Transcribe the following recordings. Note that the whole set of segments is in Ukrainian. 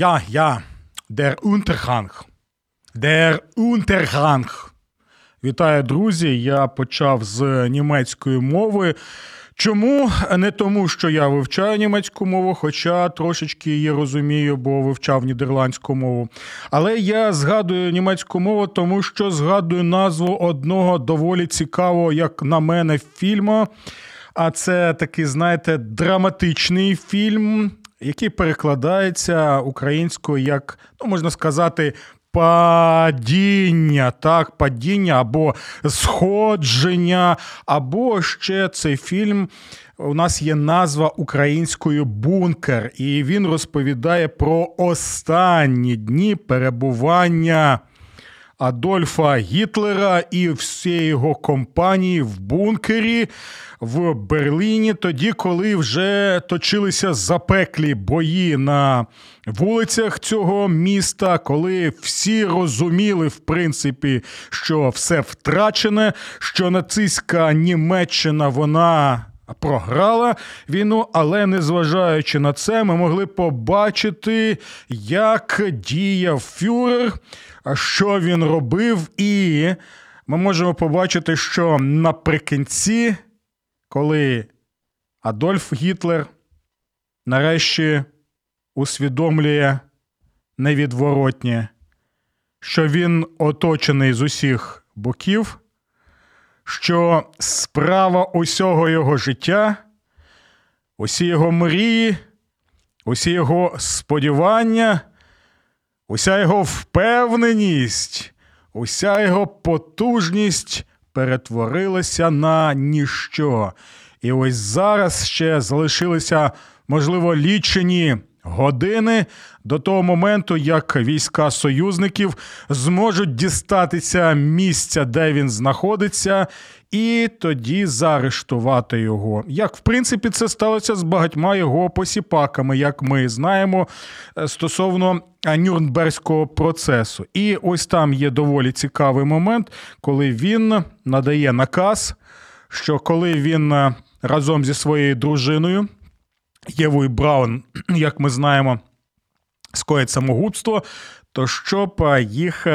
Ja, ja, der Untergang. Der Untergang. Вітаю, друзі! Я почав з німецької мови. Чому? Не тому, що я вивчаю німецьку мову, хоча трошечки її розумію, бо вивчав нідерландську мову. Але я згадую німецьку мову, тому що згадую назву одного доволі цікавого, як на мене, фільму. А це такий, знаєте, драматичний фільм, який перекладається українською як, ну можна сказати, падіння, так, падіння або сходження, або ще цей фільм. У нас є назва українською бункер, і він розповідає про останні дні перебування. Адольфа Гітлера і всієї його компанії в бункері в Берліні, тоді, коли вже точилися запеклі бої на вулицях цього міста, коли всі розуміли, в принципі, що все втрачене, що нацистська Німеччина вона. Програла війну, але незважаючи на це, ми могли побачити, як діяв фюрер, що він робив, і ми можемо побачити, що наприкінці, коли Адольф Гітлер нарешті усвідомлює невідворотнє, що він оточений з усіх боків, що справа усього його життя, усі його мрії, усі його сподівання, уся його впевненість, уся його потужність перетворилася на ніщо. І ось зараз ще залишилися, можливо, лічені години до того моменту, як війська союзників зможуть дістатися місця, де він знаходиться, і тоді заарештувати його. Як в принципі це сталося з багатьма його посіпаками, як ми знаємо, стосовно Нюрнберзького процесу. І ось там є доволі цікавий момент, коли він надає наказ, що коли він разом зі своєю дружиною. Євою Браун, як ми знаємо, скоїть самогубство, то щоб їх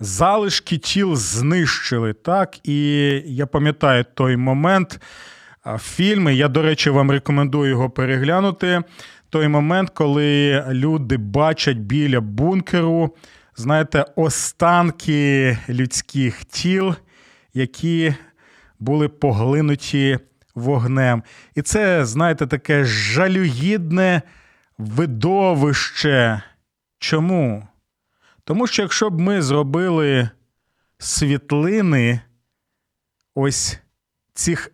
залишки тіл знищили. Так, і я пам'ятаю той момент фільми. Я, до речі, вам рекомендую його переглянути. Той момент, коли люди бачать біля бункеру, знаєте, останки людських тіл, які були поглинуті вогнем. І це, знаєте, таке жалюгідне видовище. Чому? Тому що якщо б ми зробили світлини ось цих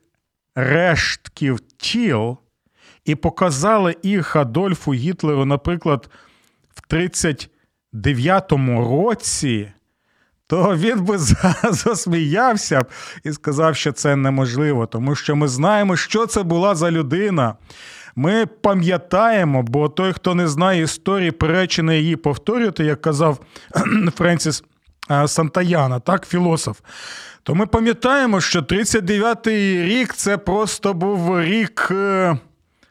рештків тіл і показали їх Адольфу Гітлеру, наприклад, в 39-му році, то він би засміявся і сказав, що це неможливо, тому що ми знаємо, що це була за людина. Ми пам'ятаємо, бо той, хто не знає історії, перечина її повторювати, як казав Френсіс Сантаяна, так, філософ. То ми пам'ятаємо, що 39-й рік це просто був рік е,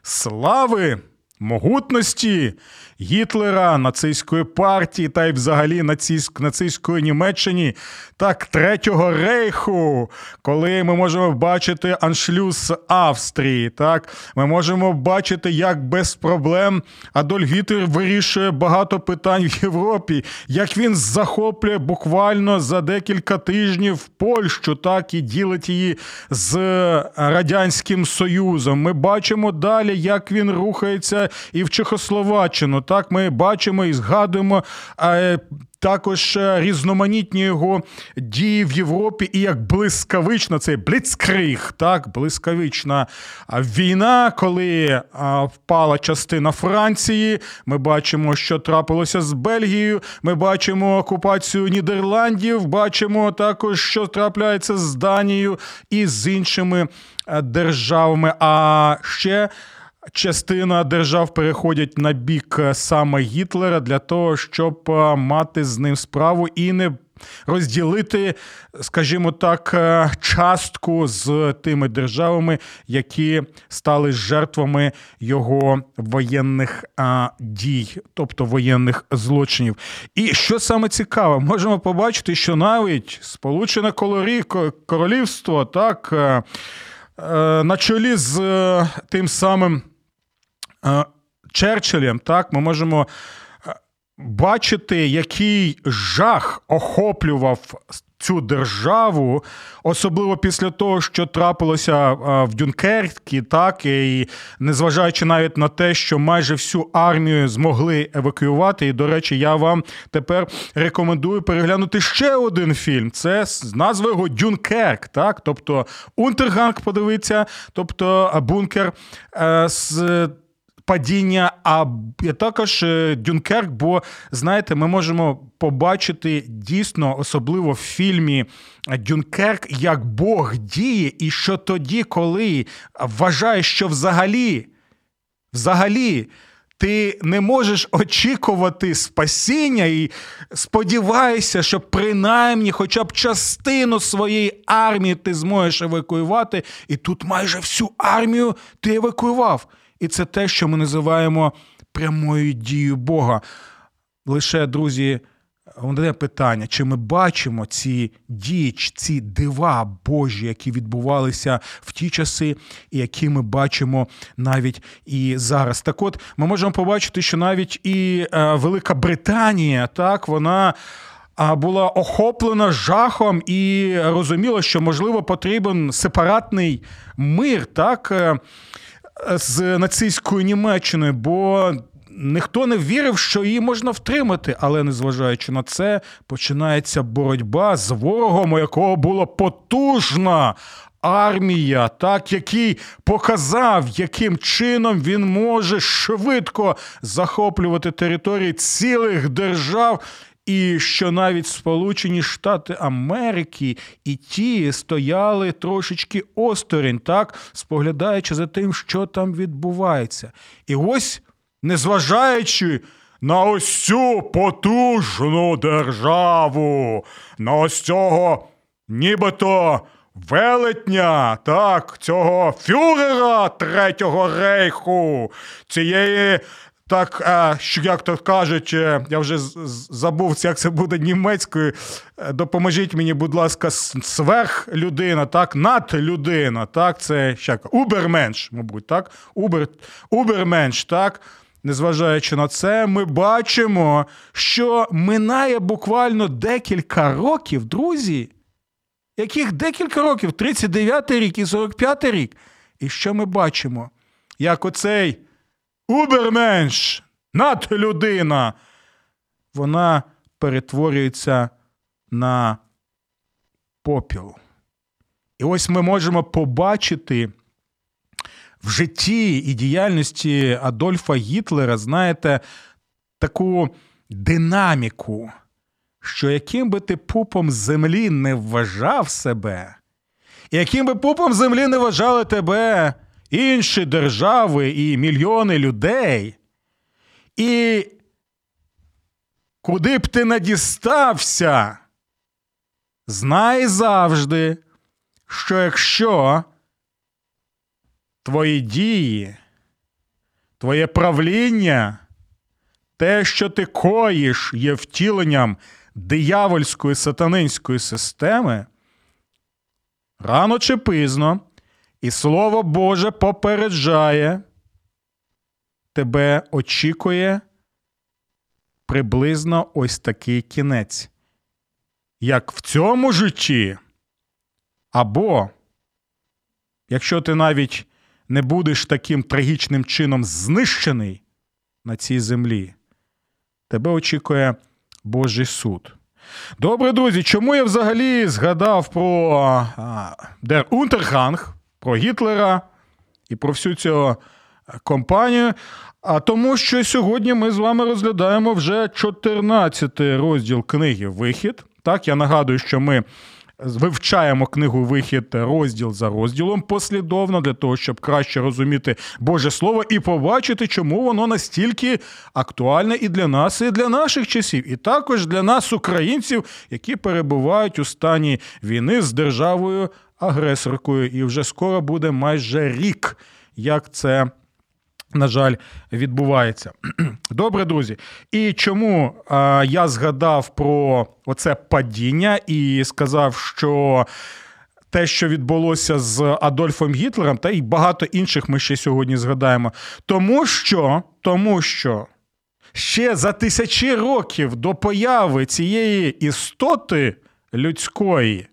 слави, могутності Гітлера, нацистської партії та й взагалі нацистської Німеччині, так Третього рейху, коли ми можемо бачити аншлюз Австрії, так ми можемо бачити, як без проблем Адольф Гітлер вирішує багато питань в Європі, як він захоплює буквально за декілька тижнів Польщу, так і ділить її з Радянським Союзом. Ми бачимо далі, як він рухається і в Чехословаччину. Так, ми бачимо і згадуємо. Е, також е, різноманітні його дії в Європі, і як блискавична цей бліцкриг, так, блискавична війна, коли впала частина Франції. Ми бачимо, що трапилося з Бельгією. Ми бачимо окупацію Нідерландів. Бачимо також, що трапляється з Данією і з іншими е, державами. А ще частина держав переходять на бік е, саме Гітлера для того, щоб е, мати з ним справу і не розділити, скажімо так, е, частку з тими державами, які стали жертвами його воєнних дій, тобто воєнних злочинів. І що саме цікаве, можемо побачити, що навіть Сполучене Королівство так. На чолі з тим самим Черчиллем, так, ми можемо е, бачити, який жах охоплював цю державу, особливо після того, що трапилося е, в Дюнкеркі, так і незважаючи навіть на те, що майже всю армію змогли евакуювати. І, до речі, я вам тепер рекомендую переглянути ще один фільм. Це з назви його Дюнкерк, так, тобто Унтерганг подивиться, тобто бункер з падіння, а також е, Дюнкерк. Бо знаєте, ми можемо побачити дійсно, особливо в фільмі Дюнкерк, як Бог діє, і що тоді, коли вважаєш, що взагалі, взагалі. Ти не можеш очікувати спасіння і сподіваєшся, що принаймні хоча б частину своєї армії ти зможеш евакуювати, і тут майже всю армію ти евакуював. І це те, що ми називаємо прямою дією Бога. Лише, друзі, одне питання: чи ми бачимо ці дії, ці дива Божі, які відбувалися в ті часи, і які ми бачимо навіть і зараз? Так от ми можемо побачити, що навіть і е, Велика Британія, так, вона. Була охоплена жахом і розуміла, що можливо потрібен сепаратний мир, так е, з нацистською Німеччиною, бо ніхто не вірив, що її можна втримати. Але незважаючи на це, починається боротьба з ворогом, у якого була потужна. Армія, так, який показав, яким чином він може швидко захоплювати території цілих держав і що навіть Сполучені Штати Америки і ті стояли трошечки осторонь, так, споглядаючи за тим, що там відбувається. І ось, незважаючи на ось цю потужну державу, на ось цього нібито велетня, так, цього фюрера Третього рейху, цієї так, що як то кажуть, е, я вже забув, як це буде німецькою. Е, допоможіть мені, будь ласка, сверх людина, так, надлюдина, так, це як уберменш, мабуть, так, убер, уберменш, так. Незважаючи на це, ми бачимо, що минає буквально декілька років, друзі. Яких декілька років? 39-й рік і 45-й рік. І що ми бачимо? Як оцей Уберменш, надлюдина, вона перетворюється на попіл. І ось ми можемо побачити в житті і діяльності Адольфа Гітлера, знаєте, таку динаміку, що яким би ти пупом землі не вважав себе, і яким би пупом землі не вважали тебе інші держави і мільйони людей. І куди б ти не дістався, знай завжди, що якщо твої дії, твоє правління, те, що ти коїш, є втіленням диявольської сатанинської системи, рано чи пізно і Слово Боже попереджає, тебе очікує приблизно ось такий кінець. Як в цьому житті, або, якщо ти навіть не будеш таким трагічним чином знищений на цій землі, тебе очікує Божий суд. Добре, друзі, чому я взагалі згадав про Дер Унтерганг, про Гітлера і про всю цю компанію? А тому, що сьогодні ми з вами розглядаємо вже 14 розділ книги Вихід. Так, я нагадую, що ми вивчаємо книгу Вихід розділ за розділом послідовно для того, щоб краще розуміти Боже Слово і побачити, чому воно настільки актуальне і для нас, і для наших часів, і також для нас, українців, які перебувають у стані війни з державою агресоркою. І вже скоро буде майже рік, як це на жаль, відбувається. Добре, друзі. І чому а, я згадав про оце падіння і сказав, що. Те, що відбулося з Адольфом Гітлером, та й багато інших ми ще сьогодні згадаємо. Тому що, тому що ще за тисячі років до появи цієї істоти людської,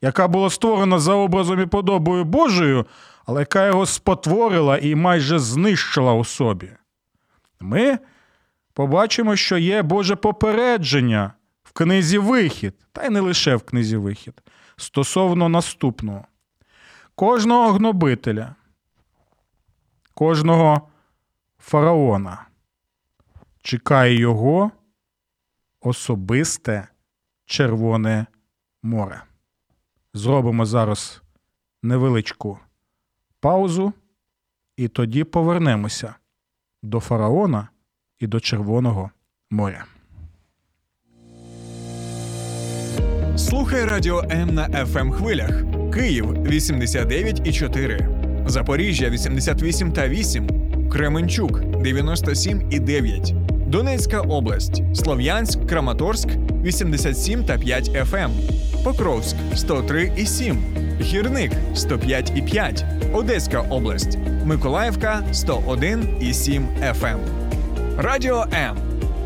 яка була створена за образом і подобою Божою, але яка його спотворила і майже знищила у собі. Ми побачимо, що є Боже попередження в книзі Вихід, та й не лише в книзі Вихід, стосовно наступного. Кожного гнобителя, кожного фараона чекає його особисте Червоне море. Зробимо зараз невеличку паузу, і тоді повернемося до фараона і до Червоного моря. Слухай радіо М на fm хвилях. Київ 89,4, Запоріжжя 88 та 8, Кременчук 97 і 9, Донецька область, Слов'янськ, Краматорськ 87 та 5 FM, Покровськ 103 і 7, Гірник 105 і 5, Одеська область, Миколаївка 101 і 7 FM. Радіо М.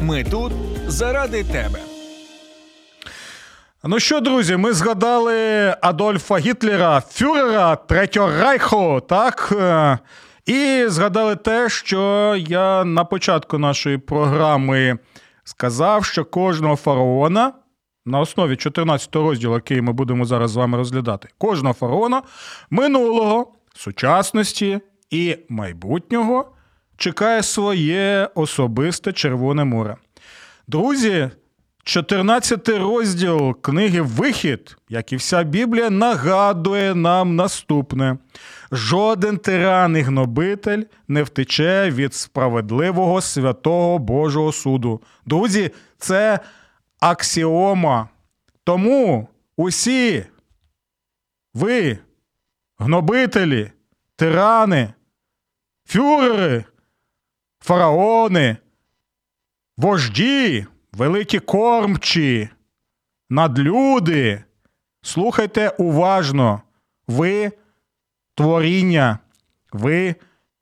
Ми тут заради тебе. Ну що, друзі, ми згадали Адольфа Гітлера, фюрера Третього Райху, так? Е, І згадали те, що я на початку нашої програми сказав, що кожного фараона на основі 14 розділу, який ми будемо зараз з вами розглядати, кожного фараона минулого, сучасності і майбутнього чекає своє особисте Червоне море. Друзі, 14 розділ книги Вихід, як і вся Біблія, нагадує нам наступне: жоден тиран і гнобитель не втече від справедливого святого Божого суду. Друзі, це аксіома. Тому усі ви, гнобителі, тирани, фюрери, фараони, вожді великі кормчі, надлюди. Слухайте уважно, ви творіння, ви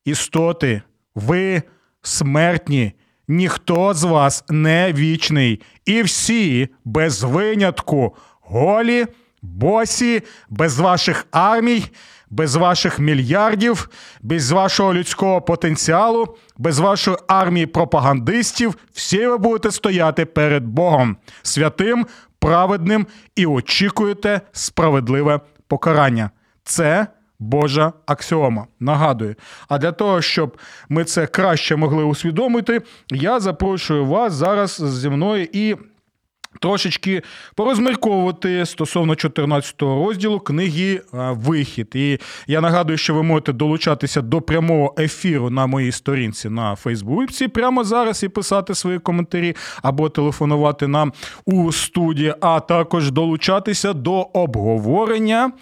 істоти, ви смертні, ніхто з вас не вічний. І всі без винятку голі, босі, без ваших армій без ваших мільярдів, без вашого людського потенціалу, без вашої армії пропагандистів, всі ви будете стояти перед Богом святим, праведним і очікуєте справедливе покарання. Це Божа аксіома. Нагадую. А для того, щоб ми це краще могли усвідомити, я запрошую вас зараз зі мною і трошечки порозмірковувати стосовно 14 розділу книги е, Вихід. І я нагадую, що ви можете долучатися до прямого ефіру на моїй сторінці на Фейсбуці прямо зараз і писати свої коментарі або телефонувати нам у студії, а також долучатися до обговорення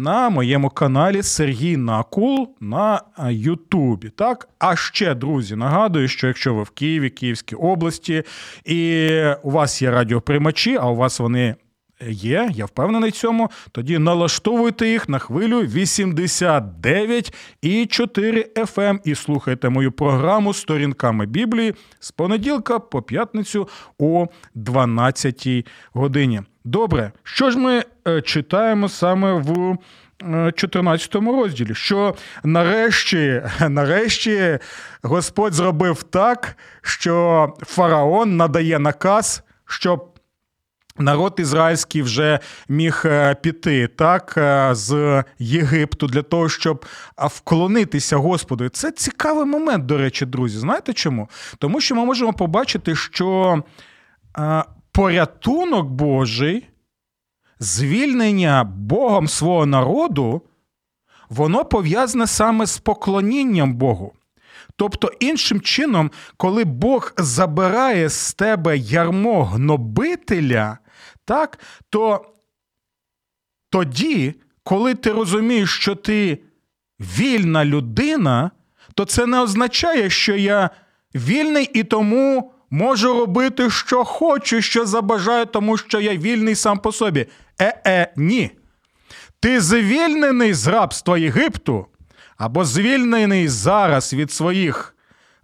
на моєму каналі Сергій Накул на Ютубі. Так, а ще, друзі, нагадую, що якщо ви в Києві, Київській області, і у вас є радіоприймачі, а у вас вони. Є, я впевнений цьому. Тоді налаштовуйте їх на хвилю 89 і 4 FM ем і слухайте мою програму сторінками Біблії з понеділка по п'ятницю о 12 годині. Добре, що ж ми е, читаємо саме в е, 14 розділі, що нарешті, нарешті Господь зробив так, що фараон надає наказ, щоб народ ізраїльський вже міг е, піти так е, з Єгипту для того, щоб вклонитися Господу. Це цікавий момент, до речі, друзі. Знаєте чому? Тому що ми можемо побачити, що е, порятунок Божий, звільнення Богом свого народу, воно пов'язане саме з поклонінням Богу. Тобто, іншим чином, коли Бог забирає з тебе ярмо гнобителя, так, то тоді, коли ти розумієш, що ти вільна людина, то це не означає, що я вільний і тому можу робити, що хочу, що забажаю, тому що я вільний сам по собі. Е-е, ні. Ти звільнений з рабства Єгипту, або звільнений зараз від своїх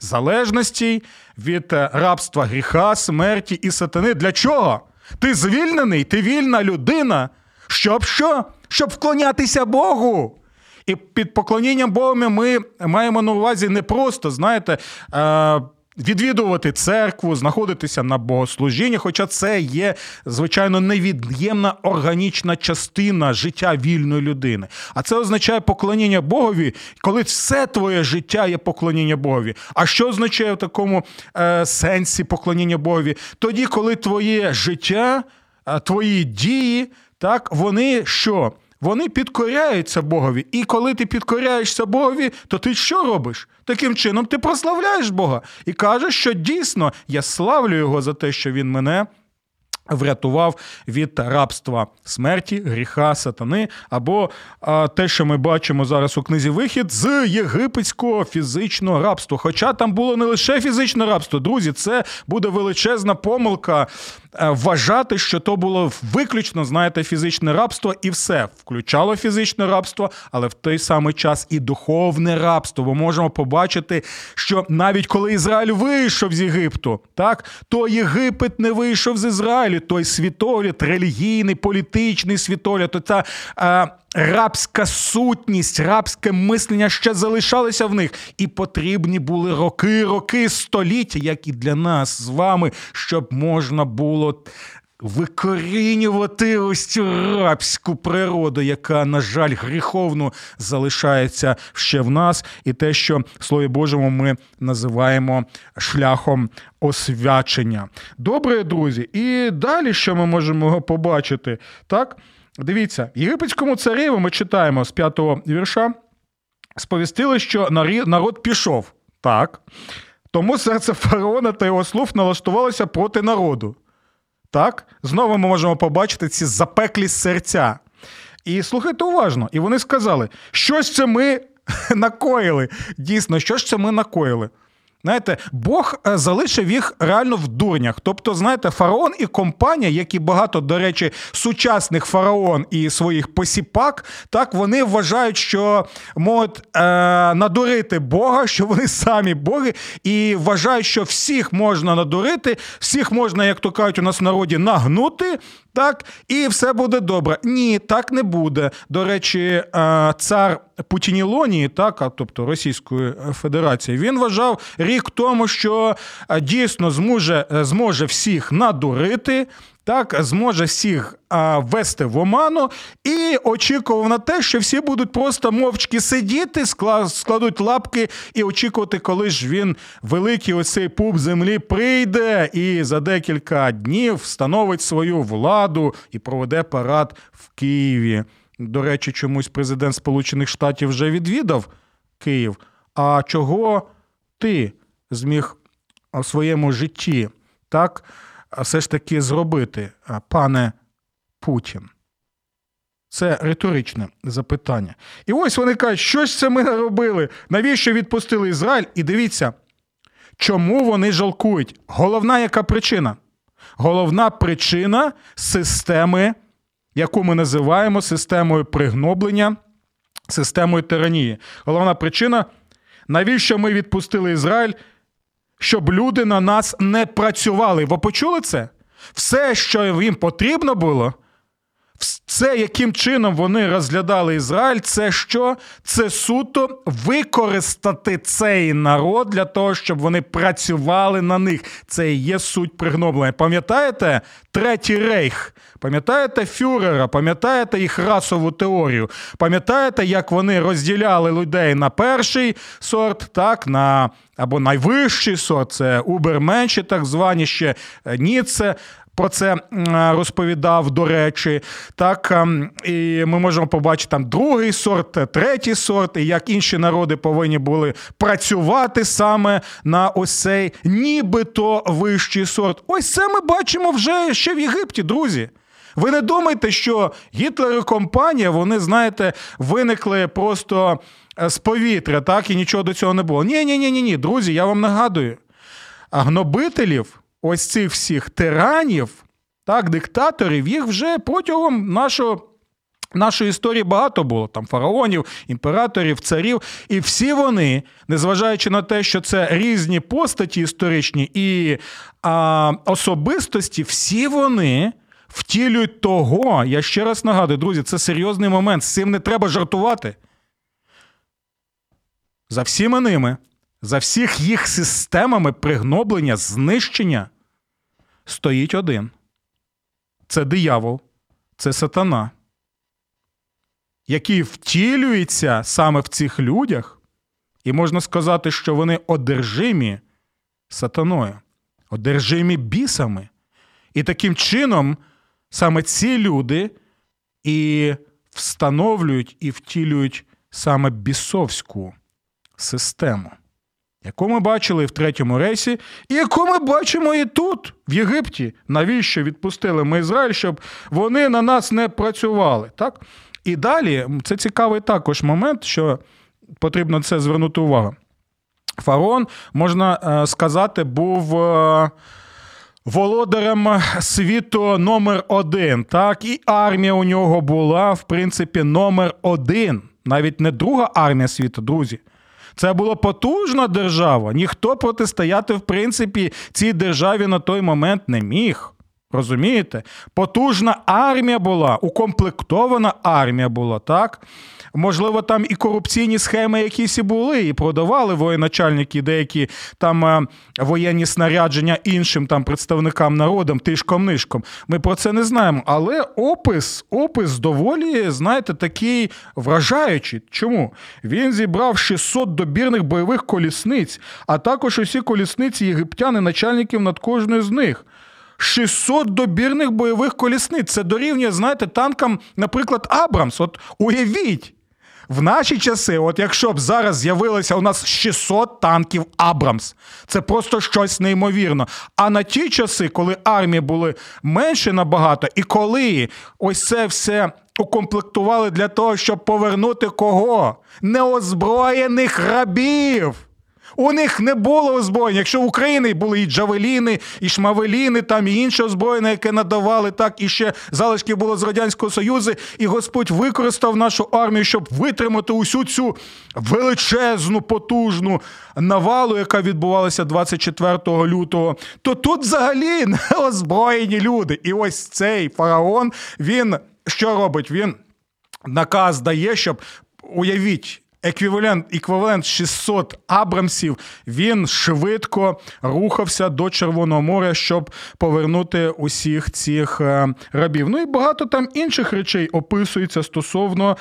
залежностей, від е, рабства гріха, смерті і сатани. Для чого? Ти звільнений, ти вільна людина. Щоб що? Щоб вклонятися Богу. І під поклонінням Богу ми маємо на увазі не просто, знаєте, е, відвідувати церкву, знаходитися на богослужінні, хоча це є, звичайно, невід'ємна органічна частина життя вільної людини. А це означає поклоніння Богові, коли все твоє життя є поклоніння Богові. А що означає в такому е, сенсі поклоніння Богові? Тоді, коли твоє життя, е, твої дії, так, вони що? Вони підкоряються Богові. І коли ти підкоряєшся Богові, то ти що робиш? Таким чином ти прославляєш Бога і кажеш, що дійсно я славлю Його за те, що він мене. Врятував від рабства смерті, гріха, сатани, або а, те, що ми бачимо зараз у книзі Вихід з єгипетського фізичного рабства. Хоча там було не лише фізичне рабство, друзі, це буде величезна помилка вважати, що то було виключно, знаєте, фізичне рабство, і все включало фізичне рабство, але в той самий час і духовне рабство. Бо можемо побачити, що навіть коли Ізраїль вийшов з Єгипту, так то Єгипет не вийшов з Ізраїлю, той світогляд, релігійний, політичний світогляд, то е, рабська сутність, рабське мислення ще залишалися в них, і потрібні були роки, роки, століття, як і для нас з вами, щоб можна було. Викорінювати ось цю рабську природу, яка, на жаль, гріховно залишається ще в нас, і те, що в Слові Божому ми називаємо шляхом освячення. Добре, друзі, і далі що ми можемо побачити? Так, дивіться, єгипетському цареві ми читаємо з п'ятого вірша, сповістили, що народ пішов. Так. Тому серце фараона та його слуг налаштувалося проти народу. Так, знову ми можемо побачити ці запеклі серця. І слухайте уважно. І вони сказали, щось це ми накоїли. Дійсно, що ж це ми накоїли? Знаєте, Бог е, залишив їх реально в дурнях. Тобто, знаєте, фараон і компанія, як і багато, до речі, сучасних фараон і своїх посіпак, так вони вважають, що можуть е, надурити Бога, що вони самі боги, і вважають, що всіх можна надурити, всіх можна, як то кажуть, у нас в народі нагнути. Так, і все буде добре. Ні, так не буде. До речі, е, цар Путінілонії, так, тобто Російської Федерації, він вважав рік тому, що е, дійсно зможе, е, зможе всіх надурити. Так, зможе всіх а, ввести в оману і очікував на те, що всі будуть просто мовчки сидіти, складуть лапки і очікувати, коли ж він великий оцей пуп землі прийде і за декілька днів встановить свою владу і проведе парад в Києві. До речі, чомусь президент Сполучених Штатів вже відвідав Київ. А чого ти зміг у своєму житті так все ж таки зробити, пане Путін? Це риторичне запитання. І ось вони кажуть, що ж це ми наробили? Навіщо відпустили Ізраїль? І дивіться, чому вони жалкують? Головна яка причина? Головна причина системи яку ми називаємо системою пригноблення, системою тиранії. Головна причина, навіщо ми відпустили Ізраїль, щоб люди на нас не працювали. Ви почули це? Все, що їм потрібно було, Це яким чином вони розглядали Ізраїль, це що? Це суто використати цей народ для того, щоб вони працювали на них. Це і є суть пригноблення. Пам'ятаєте третій рейх? Пам'ятаєте Фюрера, пам'ятаєте їх расову теорію? Пам'ятаєте, як вони розділяли людей на перший сорт, так, на або найвищий сорт, це уберменші, так звані ще Ніце про це розповідав, до речі. Так, ем, І ми можемо побачити там другий сорт, третій сорт, і як інші народи повинні були працювати саме на ось цей нібито вищий сорт. Ось це ми бачимо вже ще в Єгипті, друзі. Ви не думайте, що Гітлер і компанія, вони, знаєте, виникли просто е, з повітря, так, і нічого до цього не було. Ні, ні, ні, ні, друзі, я вам нагадую. А гнобителів ось цих всіх тиранів, так, диктаторів, їх вже протягом нашого. Нашої історії багато було там фараонів, імператорів, царів, і всі вони, незважаючи на те, що це різні постаті історичні і а, особистості, всі вони втілюють того. Я ще раз нагадую, друзі, це серйозний момент. З цим не треба жартувати. За всіма ними, за всіх їх системами пригноблення, знищення стоїть один. Це диявол, це сатана, який втілюється саме в цих людях, і можна сказати, що вони одержимі сатаною, одержимі бісами. І таким чином саме ці люди і встановлюють і втілюють саме бісовську систему яку ми бачили в третьому рейсі, і яку ми бачимо і тут, в Єгипті. Навіщо відпустили ми Ізраїль, щоб вони на нас не працювали? Так? І далі це цікавий також момент, що потрібно це звернути увагу. Фарон, можна е, сказати, був. Володарем світу номер один, так, і армія у нього була, в принципі, номер один. Навіть не друга армія світу, друзі. Це була потужна держава. Ніхто протистояти, в принципі, цій державі на той момент не міг. Розумієте? Потужна армія була, укомплектована армія була, так? Можливо, там і корупційні схеми якісь і були, і продавали воєначальники деякі там е, воєнні снарядження іншим там представникам народам, тишком-нишком. Ми про це не знаємо. Але опис, опис доволі, знаєте, такий вражаючий. Чому? Він зібрав 600 добірних бойових колісниць, а також усі колісниці єгиптяни, начальників над кожною з них. 600 добірних бойових колісниць. Це дорівнює, знаєте, танкам, наприклад, Абрамс. От уявіть, в наші часи, от якщо б зараз з'явилося у нас 600 танків Абрамс, це просто щось неймовірно. А на ті часи, коли армії були менше набагато, і коли ось це все укомплектували для того, щоб повернути кого? Неозброєних рабів. У них не було озброєння. Якщо в Україні були і Джавеліни, і Шмавеліни, там і інше озброєння, яке надавали, так і ще залишки було з Радянського Союзу, і Господь використав нашу армію, щоб витримати усю цю величезну, потужну навалу, яка відбувалася 24 лютого. То тут взагалі не озброєні люди. І ось цей фараон, він що робить? Він наказ дає, щоб уявіть еквівалент еквівалент 600 Абрамсів, він швидко рухався до Червоного моря, щоб повернути усіх цих е, рабів. Ну і багато там інших речей описується стосовно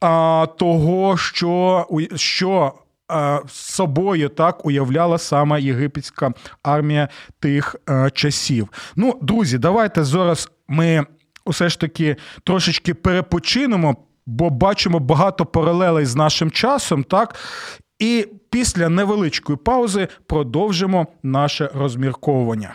а, того, що що. Е, собою так уявляла сама єгипетська армія тих е, часів. Ну, друзі, давайте зараз ми усе ж таки трошечки перепочинемо бо бачимо багато паралелей з нашим часом, так? І після невеличкої паузи продовжимо наше розмірковування.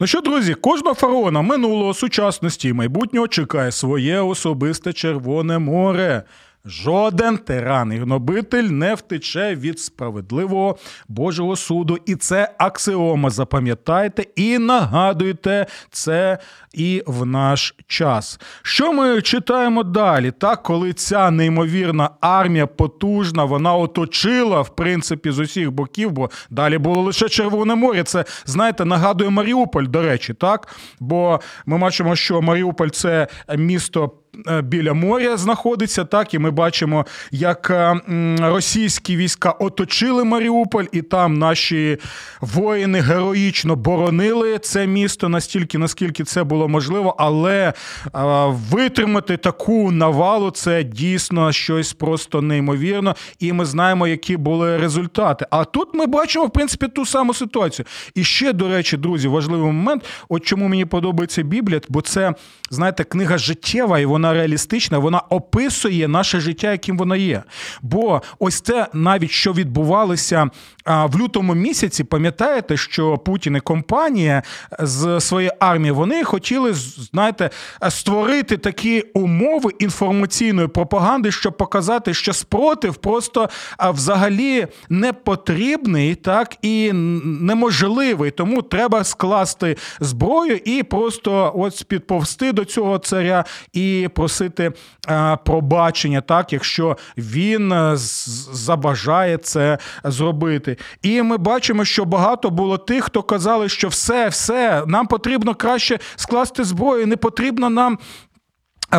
Ну що, друзі, кожного фараона минулого, сучасності і майбутнього чекає своє особисте Червоне море. Жоден тиран і гнобитель не втече від справедливого Божого суду. І це аксіома. Запам'ятайте і нагадуйте це і в наш час. Що ми читаємо далі? Так, коли ця неймовірна армія потужна, вона оточила в принципі з усіх боків, бо далі було лише Червоне море. Це знаєте, нагадує Маріуполь, до речі, так. Бо ми бачимо, що Маріуполь це місто. Е, біля моря знаходиться, так і ми бачимо, як е, російські війська оточили Маріуполь, і там наші воїни героїчно боронили це місто настільки, наскільки це було можливо, але е, витримати таку навалу це дійсно щось просто неймовірно. І ми знаємо, які були результати. А тут ми бачимо, в принципі, ту саму ситуацію. І ще, до речі, друзі, важливий момент. От чому мені подобається Біблія, бо це, знаєте, книга життєва, і вона вона реалістична, вона описує наше життя, яким воно є. Бо ось це навіть що відбувалося в лютому місяці, пам'ятаєте, що Путін і компанія з своєї армії вони хотіли знаєте, створити такі умови інформаційної пропаганди, щоб показати, що спротив просто взагалі не потрібний, так і неможливий. Тому треба скласти зброю і просто ось підповсти до цього царя і просити пробачення, так якщо він забажає це зробити. І ми бачимо, що багато було тих, хто казали, що все, все, нам потрібно краще скласти зброю, не потрібно нам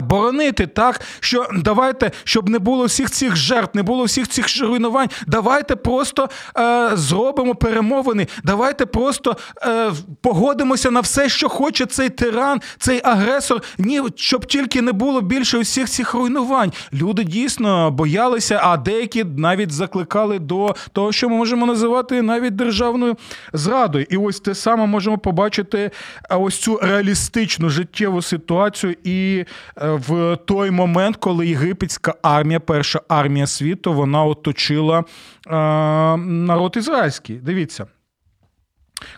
Боронити так, що давайте, щоб не було всіх цих жертв, не було всіх цих руйнувань. Давайте просто е, зробимо перемовини. Давайте просто е, погодимося на все, що хоче цей тиран, цей агресор. Ні, щоб тільки не було більше усіх цих руйнувань. Люди дійсно боялися, а деякі навіть закликали до того, що ми можемо називати навіть державною зрадою. І ось те саме можемо побачити ось цю реалістичну життєву ситуацію і. Е, в той момент, коли єгипетська армія, перша армія світу, вона оточила народ ізраїльський. Дивіться.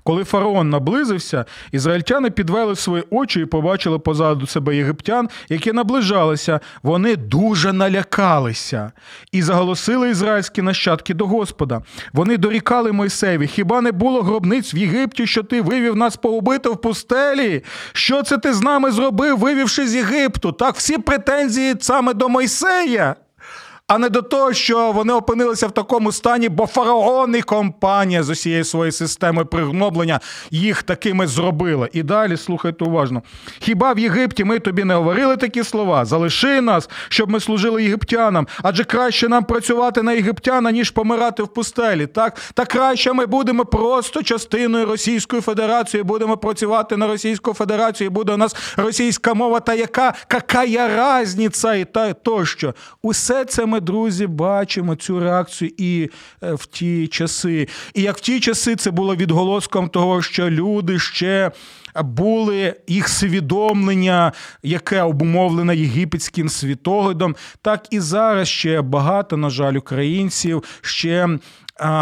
Коли фараон наблизився, ізраїльтяни підвели свої очі і побачили позаду себе єгиптян, які наближалися. Вони дуже налякалися і заголосили ізраїльські нащадки до Господа. Вони дорікали Мойсеві. Хіба не було гробниць в Єгипті, що ти вивів нас погубити в пустелі? Що це ти з нами зробив, вивівши з Єгипту? Так всі претензії саме до Мойсея а не до того, що вони опинилися в такому стані, бо фараон і компанія з усією своєю системою пригноблення їх такими зробила. І далі слухайте уважно. Хіба в Єгипті ми тобі не говорили такі слова? Залиши нас, щоб ми служили єгиптянам, адже краще нам працювати на єгиптяна, ніж помирати в пустелі. Так Та краще ми будемо просто частиною Російської Федерації, будемо працювати на Російську Федерацію, буде у нас російська мова, та яка какая різниця і та тощо. Усе це ми ми, друзі, бачимо цю реакцію і е, в ті часи. І як в ті часи це було відголоском того, що люди ще. Були їх свідомлення, яке обумовлене єгипетським світоглядом, так і зараз ще багато, на жаль, українців ще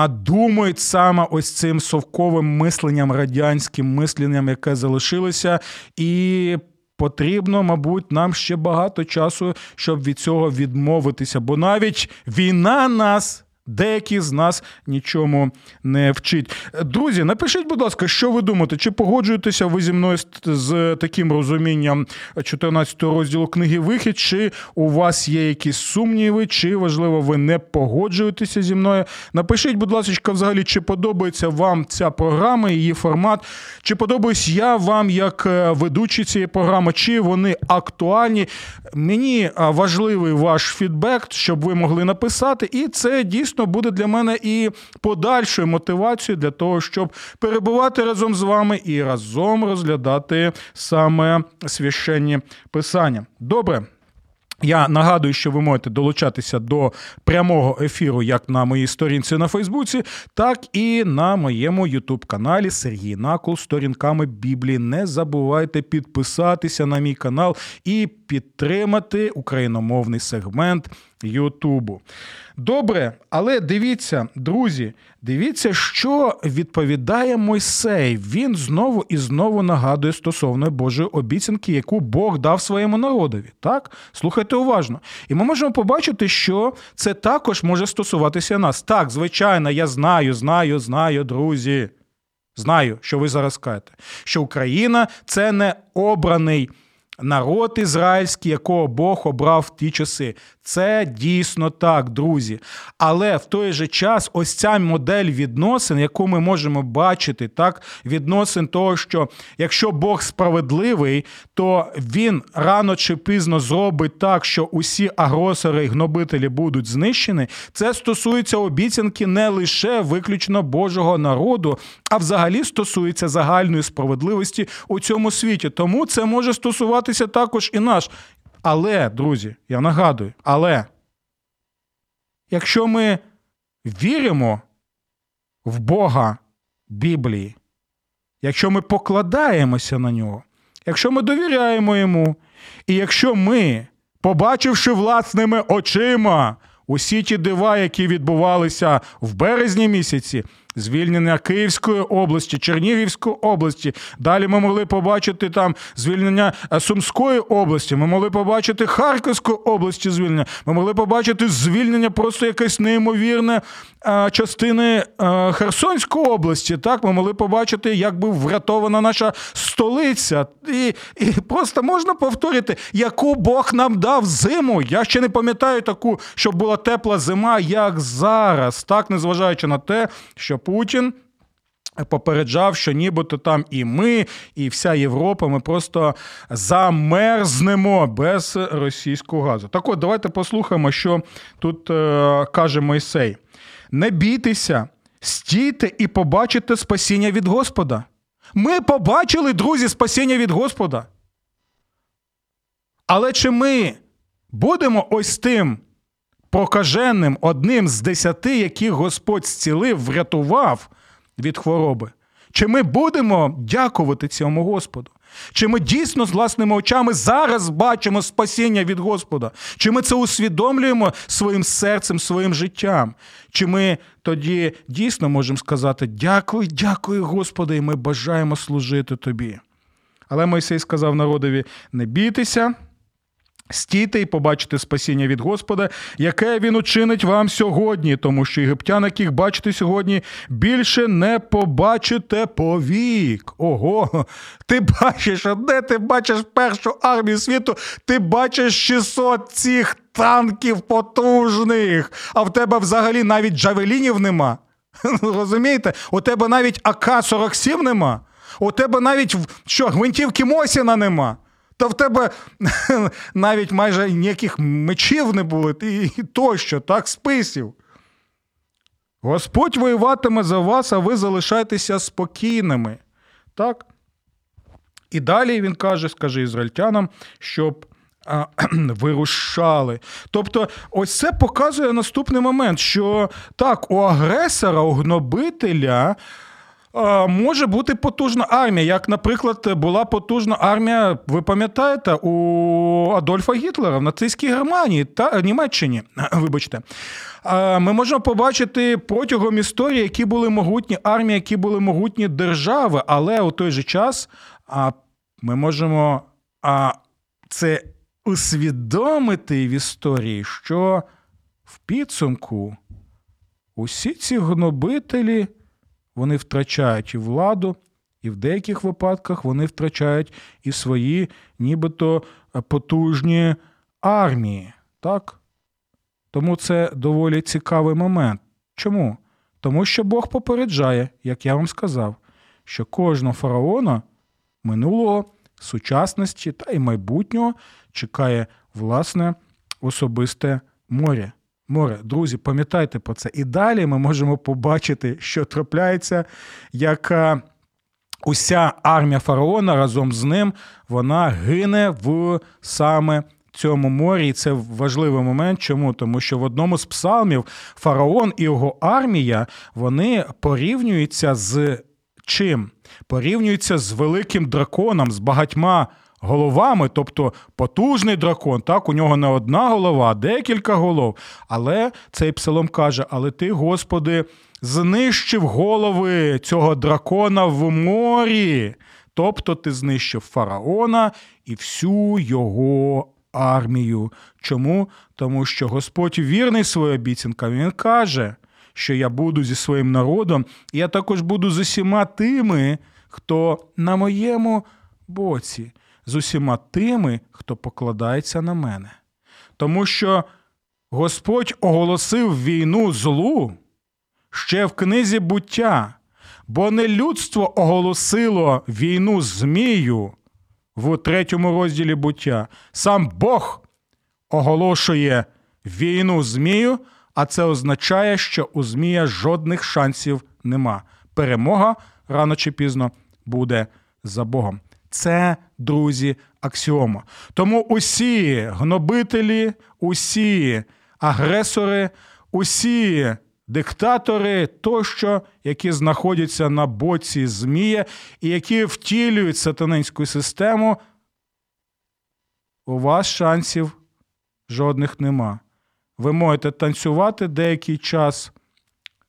думають саме ось цим совковим мисленням, радянським мисленням, яке залишилося, і Потрібно, мабуть, нам ще багато часу, щоб від цього відмовитися, бо навіть війна нас Деякі з нас нічому не вчить. Друзі, напишіть, будь ласка, що ви думаєте? Чи погоджуєтеся ви зі мною з таким розумінням 14 розділу книги Вихід? Чи у вас є якісь сумніви, чи важливо, ви не погоджуєтеся зі мною? Напишіть, будь ласка, взагалі, чи подобається вам ця програма, її формат, чи подобаюсь я вам як е, ведучий цієї програми, чи вони актуальні? Мені важливий ваш фідбек, щоб ви могли написати, і це дійсно дійсно буде для мене і подальшою мотивацією для того, щоб перебувати разом з вами і разом розглядати саме священні писання. Добре. Я нагадую, що ви можете долучатися до прямого ефіру як на моїй сторінці на Фейсбуці, так і на моєму Ютуб-каналі Сергій Накол сторінками Біблії. Не забувайте підписатися на мій канал і підтримати україномовний сегмент Ютубу. Добре, але дивіться, друзі, дивіться, що відповідає Мойсей. Він знову і знову нагадує стосовно Божої обіцянки, яку Бог дав своєму народові. Так, слухайте уважно. І ми можемо побачити, що це також може стосуватися нас. Так, звичайно, я знаю, знаю, знаю, друзі. Знаю, що ви зараз кажете, що Україна це не обраний народ ізраїльський, якого Бог обрав в ті часи. Це дійсно так, друзі. Але в той же час ось ця модель відносин, яку ми можемо бачити, так, відносин того, що якщо Бог справедливий, то він рано чи пізно зробить так, що усі агресори і гнобителі будуть знищені. Це стосується обіцянки не лише виключно Божого народу, а взагалі стосується загальної справедливості у цьому світі. Тому це може стосуватися також і наш. Але, друзі, я нагадую, але якщо ми віримо в Бога Біблії, якщо ми покладаємося на нього, якщо ми довіряємо йому, і якщо ми, побачивши власними очима усі ті дива, які відбувалися в березні місяці, звільнення Київської області, Чернігівської області. Далі ми могли побачити там звільнення е, Сумської області. Ми могли побачити Харківської області звільнення. Ми могли побачити звільнення просто якесь неймовірне е, частини е, Херсонської області. Так, ми могли побачити, як би врятована наша столиця. І, і просто можна повторити, яку Бог нам дав зиму. Я ще не пам'ятаю таку, щоб була тепла зима, як зараз, так незважаючи на те, що Путін. Попереджав, що нібито там і ми, і вся Європа, ми просто замерзнемо без російського газу. Так от, давайте послухаємо, що тут е, каже Мойсей: не бійтеся, стійте і побачите спасіння від Господа. Ми побачили, друзі, спасіння від Господа. Але чи ми будемо ось тим прокаженим одним з десяти, яких Господь зцілив, врятував від хвороби? Чи ми будемо дякувати цьому Господу? Чи ми дійсно з власними очами зараз бачимо спасіння від Господа? Чи ми це усвідомлюємо своїм серцем, своїм життям? Чи ми тоді дійсно можемо сказати дякую, дякую, Господи, і ми бажаємо служити Тобі? Але Мойсей сказав народові: не бійтеся. Стійте і побачите спасіння від Господа, яке він учинить вам сьогодні, тому що єгиптян, яких бачите сьогодні, більше не побачите повік. Ого, ти бачиш, де ти бачиш першу армію світу, ти бачиш 600 цих танків потужних, а в тебе взагалі навіть джавелінів нема. Розумієте? У тебе навіть АК-47 нема. У тебе навіть що, гвинтівки Мосіна нема. Та в тебе навіть майже ніяких мечів не було і тощо, так, списів. Господь воюватиме за вас, а ви залишайтеся спокійними. Так? І далі він каже, скаже ізраїльтянам, щоб а, вирушали. Тобто, ось це показує наступний момент, що так, у агресора, у гнобителя може бути потужна армія. Як, наприклад, була потужна армія, ви пам'ятаєте, у Адольфа Гітлера в нацистській Германії та Німеччині. Вибачте. Ми можемо побачити протягом історії, які були могутні армії, які були могутні держави, але у той же час ми можемо це усвідомити в історії, що в підсумку усі ці гнобителі вони втрачають і владу, і в деяких випадках вони втрачають і свої нібито е, потужні армії. Так? Тому це доволі цікавий момент. Чому? Тому що Бог попереджає, як я вам сказав, що кожного фараона минулого, сучасності та й майбутнього чекає власне особисте море море. Друзі, пам'ятайте про це. І далі ми можемо побачити, що трапляється, як уся армія фараона разом з ним вона гине в саме. Цьому морі і це важливий момент. Чому? Тому що в одному з псалмів фараон і його армія вони порівнюються з чим? Порівнюються з великим драконом, з багатьма головами, тобто потужний дракон. Так, у нього не одна голова, а декілька голов. Але цей псалом каже: Але ти, Господи, знищив голови цього дракона в морі. Тобто ти знищив фараона і всю його армію. Чому? Тому що Господь вірний своїм обіцянкам. Він каже, що я буду зі своїм народом, і я також буду з усіма тими, хто на моєму боці, з усіма тими, хто покладається на мене. Тому що Господь оголосив війну злу ще в книзі буття, бо не людство оголосило війну Змію в третьому розділі буття. Сам Бог оголошує війну Змію, а це означає, що у Змія жодних шансів нема. Перемога рано чи пізно буде за Богом. Це, друзі, аксіома. Тому усі гнобителі, усі агресори, усі диктатори тощо, які знаходяться на боці Змія і які втілюють сатанинську систему, у вас шансів жодних нема. Ви можете танцювати деякий час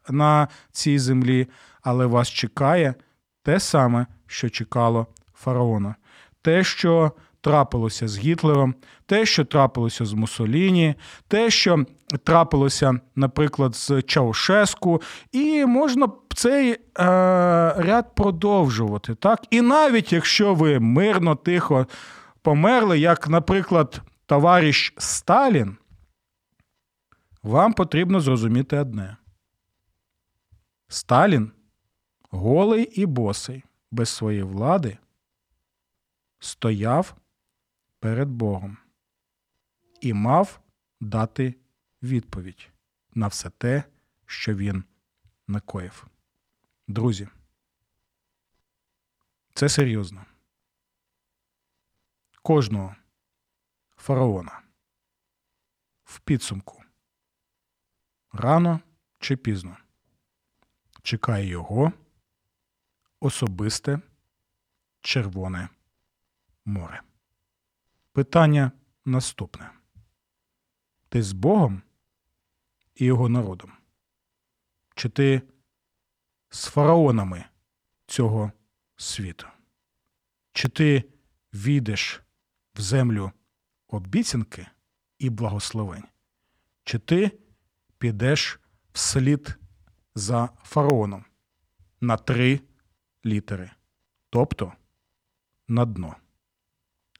на цій землі, але вас чекає те саме, що чекало фараона. Те, що трапилося з Гітлером, те, що трапилося з Мусоліні, те, що трапилося, наприклад, з Чаушеску, і можна цей е, ряд продовжувати. Так? І навіть якщо ви мирно, тихо померли, як, наприклад, товариш Сталін, вам потрібно зрозуміти одне: Сталін голий і босий, без своєї влади, стояв перед Богом і мав дати відповідь на все те, що він накоїв. Друзі, це серйозно. Кожного фараона в підсумку рано чи пізно чекає його особисте Червоне море. Питання наступне: ти з Богом і його народом? Чи ти з фараонами цього світу? Чи ти війдеш в землю обіцянки і благословень? Чи ти підеш вслід за фараоном на три літери, тобто на дно?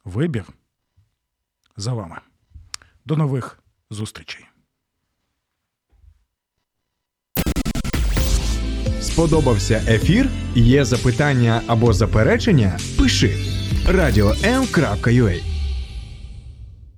Вибір за вами. До нових зустрічей. Сподобався ефір? Є запитання або заперечення? Пиши радіом.ua